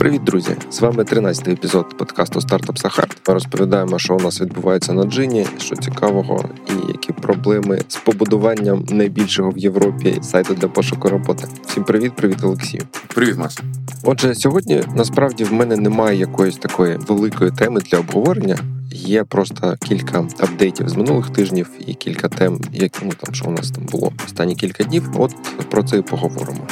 Привіт, друзі! З вами 13-й епізод подкасту Стартап Сахарт. Ми розповідаємо, що у нас відбувається на джині, що цікавого, і які проблеми з побудуванням найбільшого в Європі сайту для пошуку роботи. Всім привіт, привіт, Олексію. Привіт, Макс. Отже, сьогодні насправді в мене немає якоїсь такої великої теми для обговорення. Є просто кілька апдейтів з минулих тижнів і кілька тем, які ну там що у нас там було останні кілька днів. От про це і поговоримо.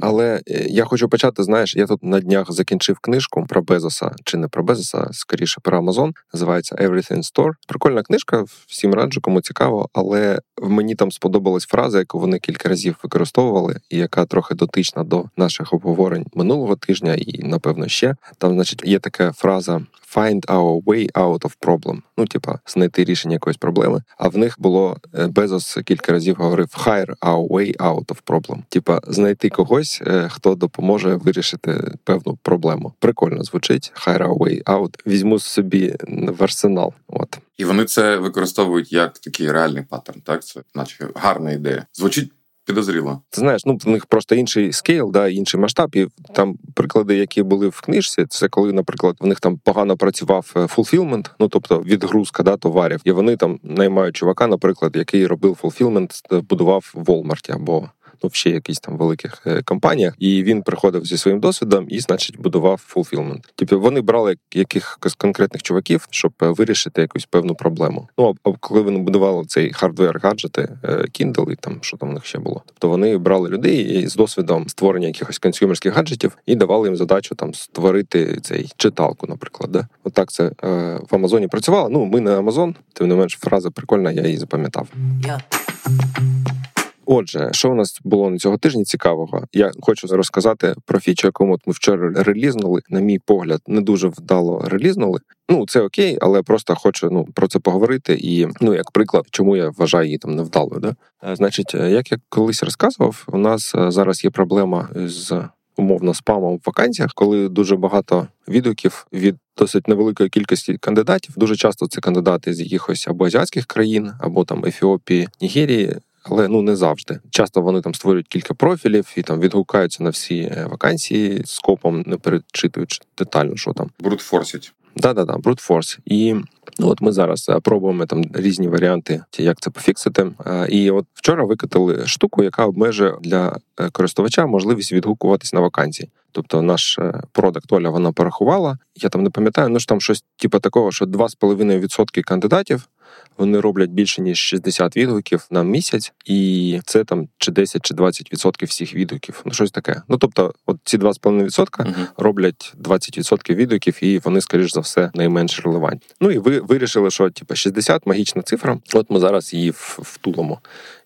Але е, я хочу почати. Знаєш, я тут на днях закінчив книжку про Безоса, чи не про Безоса, скоріше про Амазон. Називається Everything Store. Прикольна книжка, всім раджу, кому цікаво, але мені там сподобалась фраза, яку вони кілька разів використовували, і яка трохи дотична до наших обговорень минулого тижня, і напевно ще там, значить, є така фраза find our way out of problem. Ну, типа, знайти рішення якоїсь проблеми. А в них було е, Безос кілька разів говорив hire our way out of problem. Типа, знайти когось, е, хто допоможе вирішити певну проблему. Прикольно звучить hire our way out. Візьму собі в арсенал. От. І вони це використовують як такий реальний паттерн, так? Це наче гарна ідея. Звучить підозріло. Ти знаєш, ну в них просто інший scale, да, інший масштаб. І там приклади, які були в книжці, це коли, наприклад, в них там погано працював fulfillment, ну тобто відгрузка да, товарів, і вони там наймають чувака, наприклад, який робив fulfillment, будував в Волмарті або ну в ще якісь там великих е, компаніях, і він приходив зі своїм досвідом і, значить, будував fulfillment. Типу вони брали якихось конкретних чуваків, щоб е, вирішити якусь певну проблему. Ну а коли вони будували цей hardware, гаджети, е, Kindle і там що там в них ще було. Тобто вони брали людей з досвідом створення якихось консюмерських гаджетів і давали їм задачу там створити цей читалку, наприклад. Да? Отак От це е, в Амазоні працювало. Ну ми не Амазон, тим не менш фраза прикольна, я її запам'ятав. Yeah. Отже, що у нас було на цього тижня цікавого? Я хочу розказати про фічу, яку ми вчора релізнули. На мій погляд, не дуже вдало релізнули. Ну це окей, але просто хочу ну про це поговорити. І ну як приклад, чому я вважаю її там невдалою. Да? Е, значить, е, як я колись розказував, у нас е, зараз є проблема з. Умовно спамом в вакансіях, коли дуже багато відгуків від досить невеликої кількості кандидатів. Дуже часто це кандидати з якихось або азіатських країн, або там Ефіопії, Нігерії, але ну не завжди. Часто вони там створюють кілька профілів і там відгукаються на всі е, вакансії скопом, не перечитуючи детально, що там брутфорсять. Да-да-да, брутфорс. І ну, от ми зараз е, пробуємо там різні варіанти, як це пофіксити. Е, і от вчора викатали штуку, яка обмежує для користувача можливість відгукуватись на вакансії. Тобто наш продакт Оля вона порахувала. Я там не пам'ятаю, ну ж там щось типу такого, що 2,5% кандидатів вони роблять більше ніж 60 відгуків на місяць, і це там чи 10, чи 20% всіх відгуків. Ну щось таке. Ну тобто, от ці 2,5% uh-huh. роблять 20% відгуків, і вони, скоріш за все, найменш релевантні. Ну і ви вирішили, що типу, 60 – магічна цифра. От ми зараз її втулимо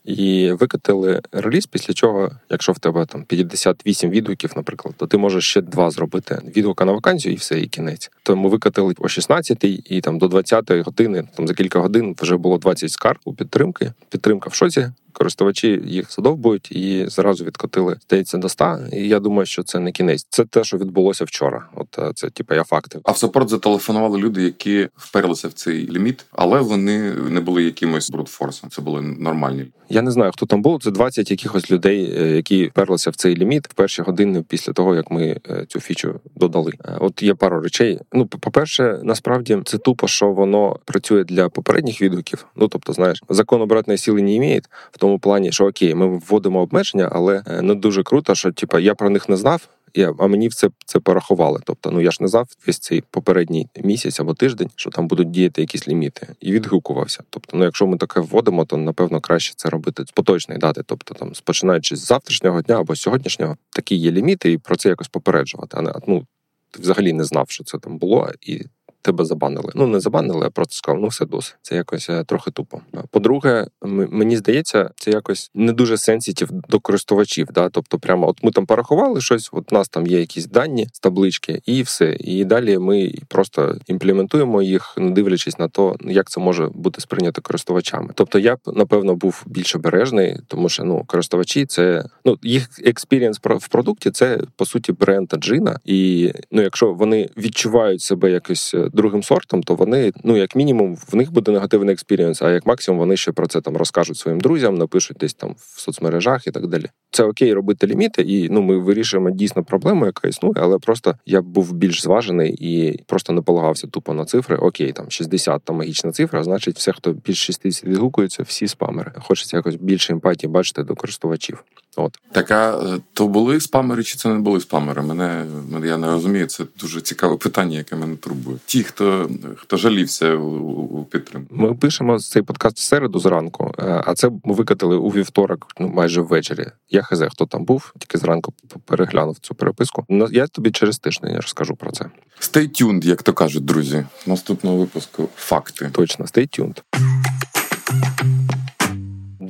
і викатили реліз, після чого, якщо в тебе там 58 відгуків, наприклад, то ти можеш ще два зробити відгука на вакансію і все, і кінець. То ми викатили о 16-й і там до 20-ї години, там за кілька годин вже було 20 скарг у підтримки. Підтримка в шоці користувачі їх задовбують і зразу відкотили здається до 100. І я думаю, що це не кінець. Це те, що відбулося вчора. От е, це типу, я факти. А в саппорт зателефонували люди, які вперлися в цей ліміт, але вони не були якимось брутфорсом. Це були нормальні. Я не знаю, хто там був. Це 20 якихось людей, е, які вперлися в цей ліміт в перші години після того, як ми е, цю фічу додали. От є пару речей. Ну, по-перше, насправді це тупо, що воно працює для попередніх відгуків. Ну тобто, знаєш, закон обратної сили не імеє, в тому плані, що окей, ми вводимо обмеження, але не дуже круто, що типа я про них не знав. Я, а мені це це порахували. Тобто, ну я ж не знав весь цей попередній місяць або тиждень, що там будуть діяти якісь ліміти, і відгукувався. Тобто, ну якщо ми таке вводимо, то напевно краще це робити з поточної дати. Тобто, там починаючи з завтрашнього дня або сьогоднішнього, такі є ліміти, і про це якось попереджувати. А не ну ти взагалі не знав, що це там було, і тебе забанили. Ну не забанили, а просто сказали, ну все досить. Це якось е, трохи тупо. По-друге, мені здається, це якось не дуже sensitive до користувачів. Да? Тобто, прямо от ми там порахували щось, от у нас там є якісь дані з таблички, і все. І далі ми просто імплементуємо їх, не дивлячись на то, як це може бути сприйнято користувачами. Тобто, я б напевно був більш обережний, тому що ну користувачі це ну їх experience в продукті це по суті бренд Джина. І ну, якщо вони відчувають себе якось е, другим сортом, то вони, ну як мінімум, в них буде негативний experience, а як максимум вони ще про це там розкажуть своїм друзям, напишуть десь там в соцмережах і так далі. Це окей робити ліміти, і ну ми вирішуємо дійсно проблему, яка існує, але просто я був більш зважений і просто не полагався тупо на цифри. Окей, там 60 там магічна цифра, значить, все, хто більш 60 відгукується, всі спамери. Хочеться якось більше емпатії бачити до користувачів. От так, а е, то були спамери, чи це не були спамери? Мене я не розумію. Це дуже цікаве питання, яке мене турбує. Ті, хто хто жалівся у, у підтримку. Ми пишемо цей подкаст в середу зранку, е, а це ми викатили у вівторок, ну майже ввечері. Я хз, хто там був, тільки зранку переглянув цю переписку. Я тобі через тиждень розкажу про це. Stay tuned, як то кажуть, друзі. Наступного випуску факти. Точно, stay tuned.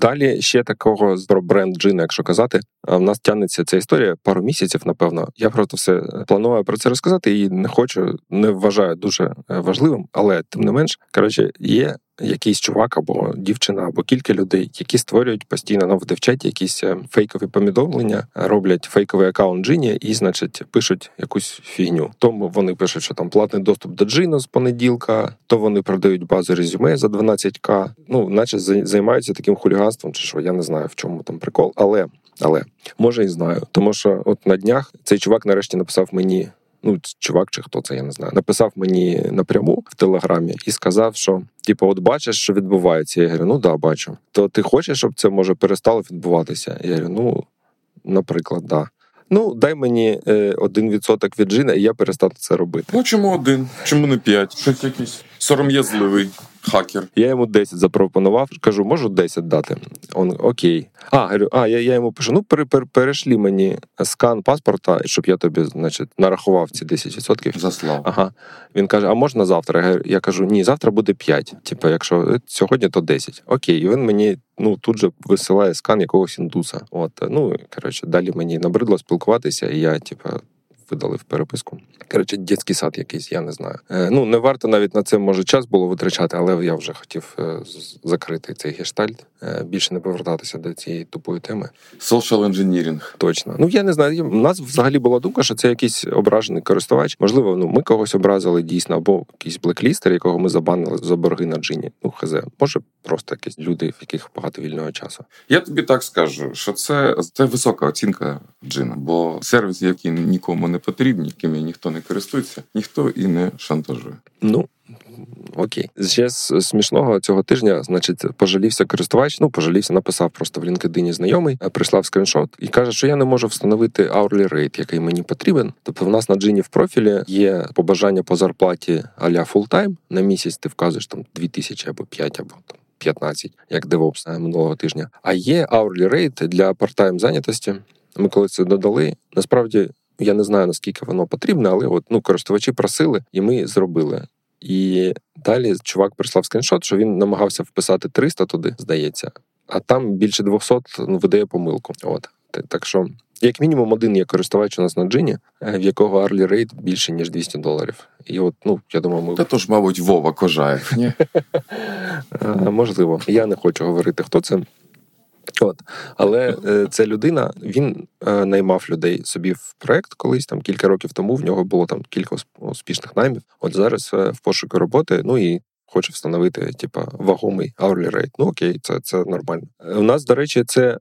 Далі ще такого про бренд джина, якщо казати, в нас тягнеться ця історія пару місяців, напевно. Я просто все планую про це розказати і не хочу, не вважаю дуже е, важливим, але тим не менш, коротше, є якийсь чувак або дівчина, або кілька людей, які створюють постійно наводи в чаті якісь е, фейкові повідомлення, роблять фейковий аккаунт Джині і, значить, пишуть якусь фігню. Тому вони пишуть, що там платний доступ до Джину з понеділка, то вони продають базу резюме за 12к. Ну, наче займаються таким хуліганством, чи що я не знаю в чому там прикол, але але може і знаю, тому що от на днях цей чувак нарешті написав мені ну чувак, чи хто це, я не знаю, написав мені напряму в телеграмі і сказав, що типу, от бачиш, що відбувається. Я говорю, ну да, бачу. То ти хочеш, щоб це може перестало відбуватися? Я говорю, ну наприклад, да. Ну, дай мені е, один відсоток від джина, і я перестану це робити. Ну чому один? Чому не п'ять? Щось якийсь сором'язливий хакер. Я йому 10 запропонував, кажу, можу 10 дати. Он окей. А, говорю, а я я йому пишу: ну пер, пер, перешлі мені скан паспорта, щоб я тобі, значить, нарахував ці 10%. Заслав. Ага. Він каже: А можна завтра? Я кажу, ні, завтра буде 5. Типу, якщо е, сьогодні, то 10. Окей, і він мені ну тут же висилає скан якогось індуса. От ну коротше, далі мені набридло спілкуватися, і я, типу, видали в переписку. Коротше, дитячий сад якийсь, я не знаю. Е, ну не варто навіть на це може час було витрачати, але я вже хотів е, закрити цей гештальт, е, більше не повертатися до цієї тупої теми. Social engineering. Точно. Ну я не знаю. У нас взагалі була думка, що це якийсь ображений користувач. Можливо, ну ми когось образили дійсно, або якийсь блеклістер, якого ми забанили за борги на джині. Ну хз, може просто якісь люди, в яких багато вільного часу. Я тобі так скажу, що це це висока оцінка Джина, бо сервіс, який нікому не потрібні, якими ніхто не користується, ніхто і не шантажує. Ну окей, ще з смішного цього тижня, значить, пожалівся користувач. Ну, пожалівся, написав просто в LinkedIn знайомий, прислав скріншот і каже, що я не можу встановити hourly rate, який мені потрібен. Тобто, в нас на Джині в профілі є побажання по зарплаті аля full-time. На місяць ти вказуєш там 2000 або 5, або там. 15, як DevOps минулого тижня. А є hourly rate для part-time зайнятості. Ми коли це додали, насправді я не знаю наскільки воно потрібне, але от ну користувачі просили, і ми зробили. І далі чувак прислав скріншот, що він намагався вписати 300 туди, здається, а там більше 200 ну, видає помилку. От так що, як мінімум, один є користувач у нас на джині, е, в якого Арлі рейд більше ніж 200 доларів. І от, ну я думаю, ми Та то ж, мабуть, Вова Кожаєв. Е, можливо, я не хочу говорити, хто це. От, але е, ця людина він е, наймав людей собі в проект колись там кілька років тому. В нього було там кілька успішних наймів. От зараз е, в пошуку роботи. Ну і хоче встановити, типа, вагомий hourly rate. Ну окей, це це нормально. У нас, до речі, це.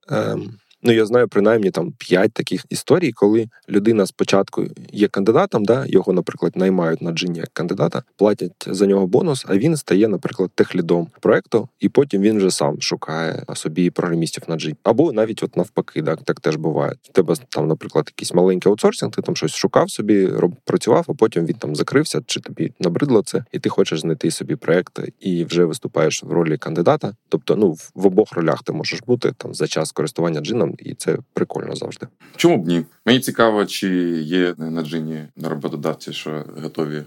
Ну, я знаю принаймні там п'ять таких історій, коли людина спочатку є кандидатом, да, його, наприклад, наймають на джині як кандидата, платять за нього бонус, а він стає, наприклад, техлідом проекту, і потім він вже сам шукає собі програмістів на джині. Або навіть от навпаки, да, так теж буває. У тебе там, наприклад, якийсь маленький аутсорсинг, ти там щось шукав собі, роб, працював, а потім він там закрився, чи тобі набридло це, і ти хочеш знайти собі проект і вже виступаєш в ролі кандидата. Тобто, ну в обох ролях ти можеш бути там за час користування джином і це прикольно завжди. Чому б ні? Мені цікаво, чи є на джині на роботодавці, що готові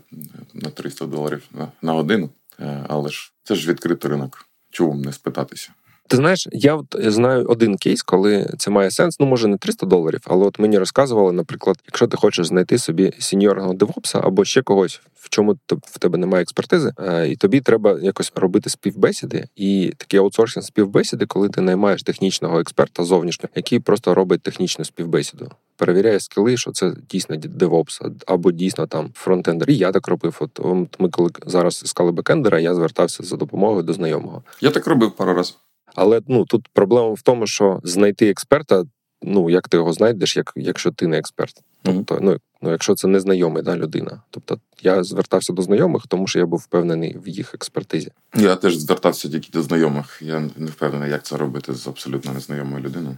на 300 доларів на, годину, е, але ж це ж відкритий ринок. Чому не спитатися? Ти знаєш, я от знаю один кейс, коли це має сенс. Ну, може, не 300 доларів, але от мені розказували, наприклад, якщо ти хочеш знайти собі сіньорного девопса або ще когось, в чому в тебе немає експертизи, е, і тобі треба якось робити співбесіди. І такі аутсорсинг співбесіди, коли ти наймаєш технічного експерта зовнішнього, який просто робить технічну співбесіду. перевіряє скіли, що це дійсно DevOps, або дійсно там фронтендер. І я так робив. От ми коли зараз іскали бекендера, я звертався за допомогою до знайомого. Я так робив пару разів. Але ну тут проблема в тому, що знайти експерта. Ну, як ти його знайдеш, як якщо ти не експерт? Тобто, ну ну, якщо це незнайомий да, людина. Тобто я звертався до знайомих, тому що я був впевнений в їх експертизі. Я теж звертався тільки до знайомих. Я не впевнений, як це робити з абсолютно незнайомою людиною.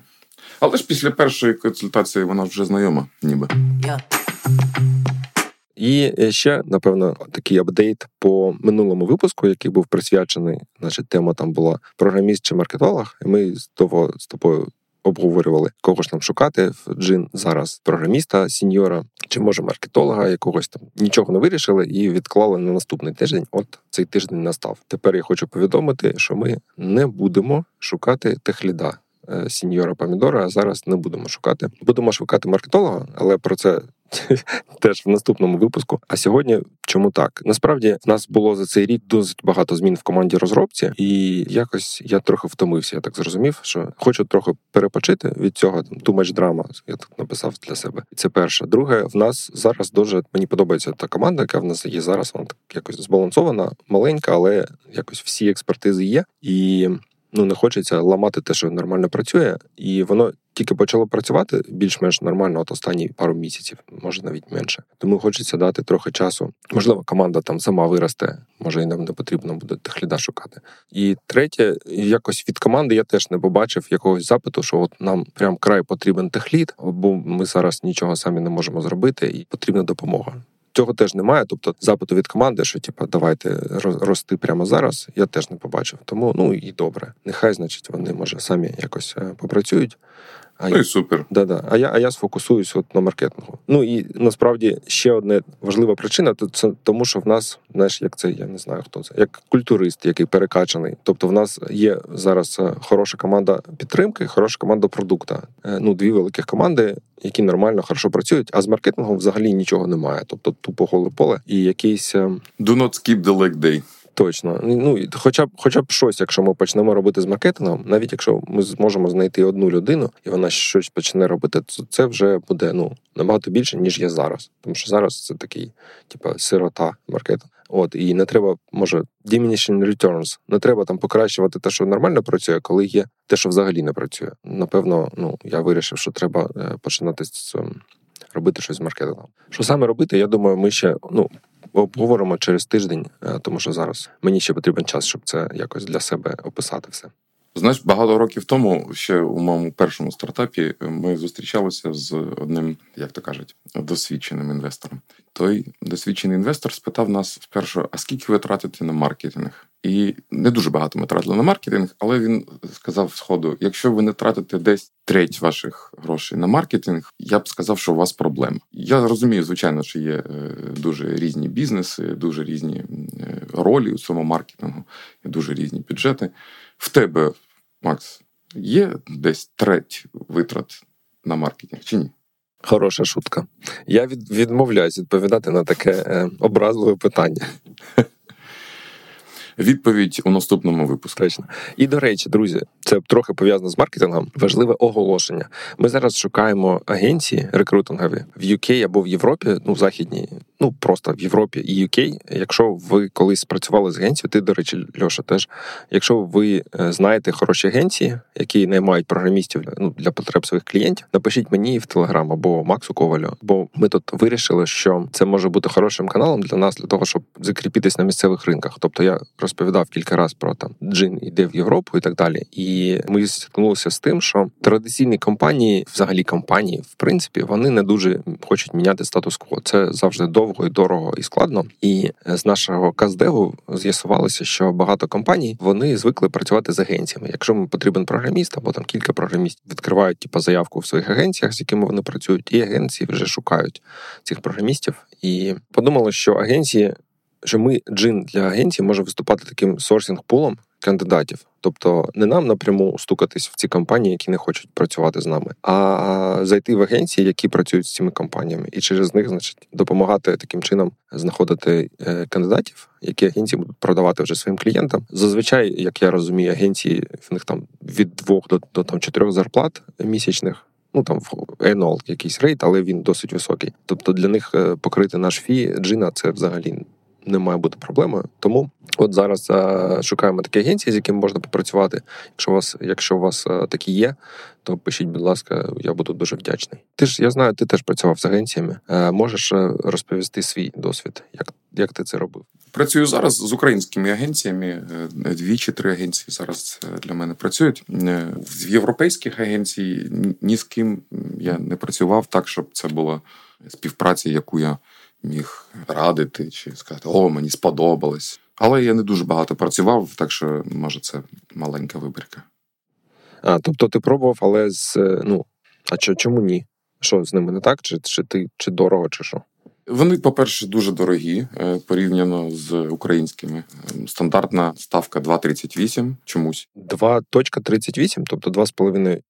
Але ж після першої консультації вона вже знайома, ніби. Yeah. І ще, напевно, такий апдейт по минулому випуску, який був присвячений, значить, тема там була програміст чи маркетолог. І ми з того з тобою обговорювали, кого ж нам шукати. В Джин зараз програміста, сіньора чи може маркетолога якогось там нічого не вирішили і відклали на наступний тиждень. От цей тиждень настав. Тепер я хочу повідомити, що ми не будемо шукати техліда. Е, сіньора Помідора, зараз не будемо шукати. Будемо шукати маркетолога, але про це теж в наступному випуску. А сьогодні чому так? Насправді в нас було за цей рік досить багато змін в команді розробці, і якось я трохи втомився. Я так зрозумів, що хочу трохи перепочити від цього. Too much drama, Я так написав для себе. Це перше. Друге, в нас зараз дуже мені подобається та команда, яка в нас є зараз. Вона так якось збалансована, маленька, але якось всі експертизи є і ну не хочеться ламати те, що нормально працює, і воно тільки почало працювати більш-менш нормально от останні пару місяців, може навіть менше. Тому хочеться дати трохи часу. Можливо, команда там сама виросте, може і нам не потрібно буде техліда шукати. І третє, якось від команди я теж не побачив якогось запиту, що от нам прям край потрібен техлід, бо ми зараз нічого самі не можемо зробити, і потрібна допомога. Цього теж немає. Тобто запиту від команди, що типу, давайте рости прямо зараз. Я теж не побачив. Тому ну і добре. Нехай, значить, вони може самі якось е, попрацюють. А ну і супер. Да-да. А я а я сфокусуюсь от на маркетингу. Ну і насправді ще одна важлива причина, то це тому, що в нас, знаєш, як це, я не знаю хто це, як культурист, який перекачаний. Тобто, в нас є зараз е, хороша команда підтримки, хороша команда продукта. Е, ну, дві великих команди, які нормально хорошо працюють, а з маркетингом взагалі нічого немає. Тобто тупо голе поле і якийсь. Е, Do not skip the leg day. Точно, ну хоча б хоча б щось, якщо ми почнемо робити з маркетингом, навіть якщо ми зможемо знайти одну людину і вона щось почне робити, то це вже буде ну набагато більше ніж є зараз. Тому що зараз це такий, типа, сирота маркетинг. От і не треба, може, diminishing returns, Не треба там покращувати те, що нормально працює, коли є те, що взагалі не працює. Напевно, ну я вирішив, що треба е, починати з ем, робити щось з маркетингом. Що саме робити? Я думаю, ми ще ну обговоримо через тиждень, е, тому що зараз мені ще потрібен час, щоб це якось для себе описати все. Знаєш, багато років тому, ще у моєму першому стартапі, ми зустрічалися з одним, як то кажуть, досвідченим інвестором. Той досвідчений інвестор спитав нас спершу: а скільки ви тратите на маркетинг? І не дуже багато ми тратили на маркетинг, але він сказав сходу: якщо ви не тратите десь треть ваших грошей на маркетинг, я б сказав, що у вас проблема. Я розумію, звичайно, що є е, дуже різні бізнеси, дуже різні е, ролі у цьому маркетингу, дуже різні бюджети. В тебе, Макс, є десь треть витрат на маркетинг чи ні? Хороша шутка. Я від, відмовляюсь відповідати на таке е, образливе питання. Відповідь у наступному випуску. Точно. І до речі, друзі, це трохи пов'язано з маркетингом. Важливе оголошення. Ми зараз шукаємо агенції рекрутингові в UK або в Європі, ну в західній, ну просто в Європі і UK. Якщо ви колись працювали з агенцією, ти, до речі, Льоша, теж якщо ви е, знаєте хороші агенції, які наймають програмістів ну, для потреб своїх клієнтів, напишіть мені в Телеграм або Максу Ковалю. Бо ми тут вирішили, що це може бути хорошим каналом для нас, для того, щоб закріпитись на місцевих ринках. Тобто я розповідав кілька разів про там джин йде в Європу і так далі. І ми зіткнулися з тим, що традиційні компанії, взагалі компанії, в принципі, вони не дуже хочуть міняти статус-кво. Це завжди довго і дорого і складно. І з нашого каздеву з'ясувалося, що багато компаній вони звикли працювати з агенціями. Якщо ми потрібен програміст, або там кілька програмістів відкривають типу, заявку в своїх агенціях, з якими вони працюють, і агенції вже шукають цих програмістів. І подумали, що агенції що ми джин для агенції може виступати таким сорсінг-пулом кандидатів. Тобто не нам напряму стукатись в ці компанії, які не хочуть працювати з нами, а зайти в агенції, які працюють з цими компаніями, і через них, значить, допомагати таким чином знаходити е, кандидатів, які агенції будуть продавати вже своїм клієнтам. Зазвичай, як я розумію, агенції в них там від двох до до там чотирьох зарплат місячних Ну там в Енол якийсь рейд, але він досить високий. Тобто для них е, покрити наш фі джина це взагалі не має бути проблемою. Тому от зараз а, шукаємо такі агенції, з якими можна попрацювати. Якщо у вас, якщо у вас а, такі є, то пишіть, будь ласка, я буду дуже вдячний. Ти ж я знаю, ти теж працював з агенціями. А, можеш розповісти свій досвід, як, як ти це робив? Працюю зараз з українськими агенціями. Е, дві чи три агенції зараз е, для мене працюють. Е, в європейських агенцій ні з ким я не працював так, щоб це була співпраця, яку я міг радити чи сказати, о, мені сподобалось. Але я не дуже багато працював, так що може це маленька вибірка. А, тобто ти пробував, але з ну а чому ні? Що з ними не так? Чи чи ти чи дорого, чи що? Вони, по-перше, дуже дорогі е, порівняно з українськими. Стандартна ставка 2,38 чомусь. 2,38, тобто 2,5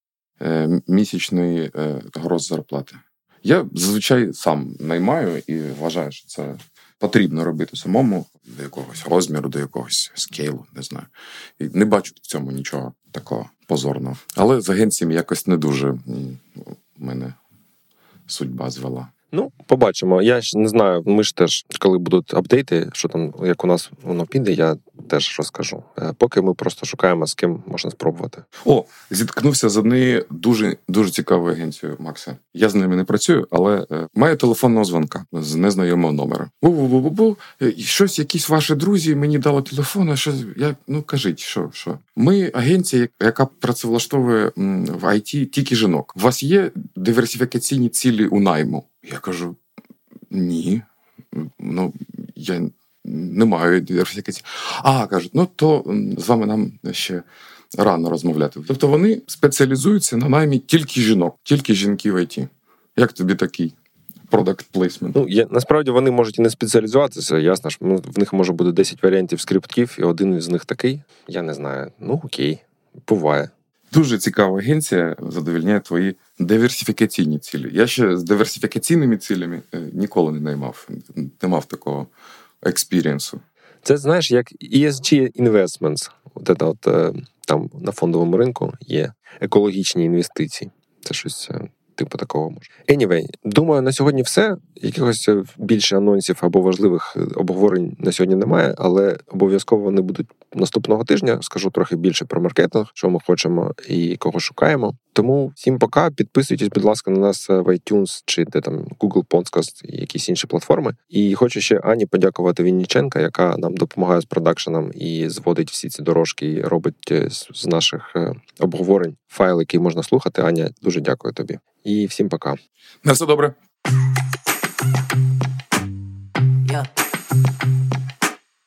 е, місячної е, гроз зарплати. Я зазвичай сам наймаю і вважаю, що це потрібно робити самому до якогось розміру, до якогось скейлу, не знаю. І не бачу в цьому нічого такого позорного. Але з агенціями якось не дуже мене судьба звела. Ну, побачимо. Я ж не знаю. Ми ж теж, коли будуть апдейти, що там, як у нас воно піде, я теж розкажу. Е, поки ми просто шукаємо, з ким можна спробувати. О, зіткнувся з однією дуже дуже цікавою агенцією Макса. Я з ними не працюю, але е, маю телефонного дзвонка з незнайомого номера. Бу-бу-бу-бу-бу. Е, щось, якісь ваші друзі мені дали телефон. а Що я ну кажіть, що що? Ми агенція, яка працевлаштовує в IT тільки жінок. У вас є диверсифікаційні цілі у найму? Я кажу: ні. Ну я не маю диверсифікації. А кажуть, ну то з вами нам ще рано розмовляти. Тобто вони спеціалізуються на наймі тільки жінок, тільки жінки в ІТ. Як тобі такий? Продакт плейсмент. Ну, є, насправді вони можуть і не спеціалізуватися. Ясно ж, в них може бути 10 варіантів скриптків, і один з них такий. Я не знаю. Ну окей, буває. Дуже цікава агенція задовільняє твої диверсифікаційні цілі. Я ще з диверсифікаційними цілями е, ніколи не наймав, не мав такого experience у. Це знаєш, як ESG Investments. От, от е, там на фондовому ринку є екологічні інвестиції. Це щось е, типу такого може. Anyway, думаю, на сьогодні все. Якихось е, більше анонсів або важливих е, обговорень на сьогодні немає, але обов'язково вони будуть наступного тижня. Скажу трохи більше про маркетинг, що ми хочемо і кого шукаємо. Тому всім пока. Підписуйтесь, будь ласка, на нас в iTunes чи де там Google Podcast і якісь інші платформи. І хочу ще Ані подякувати Вінніченка, яка нам допомагає з продакшеном і зводить всі ці дорожки, і робить е, з наших обговорень файл, який можна слухати. Аня, дуже дякую тобі. І всім пока. На все добре.